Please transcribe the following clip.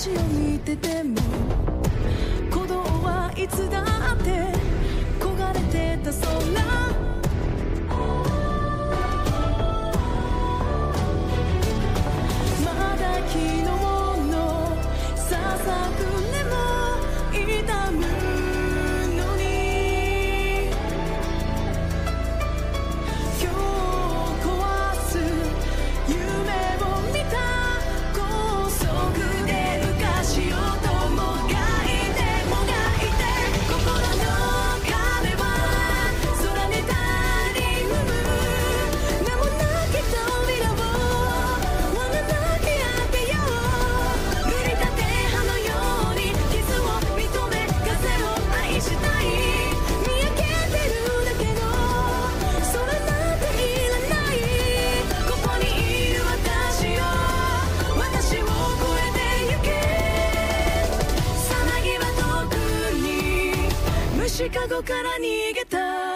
街を見てても鼓動はいつだってシカゴから逃げた